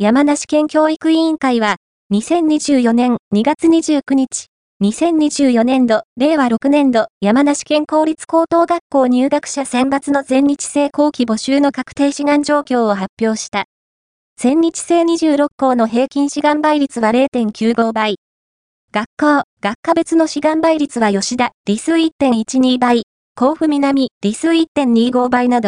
山梨県教育委員会は、2024年2月29日、2024年度、令和6年度、山梨県公立高等学校入学者選抜の全日制後期募集の確定志願状況を発表した。全日制26校の平均志願倍率は0.95倍。学校、学科別の志願倍率は吉田、理数1.12倍、甲府南、理数1.25倍など、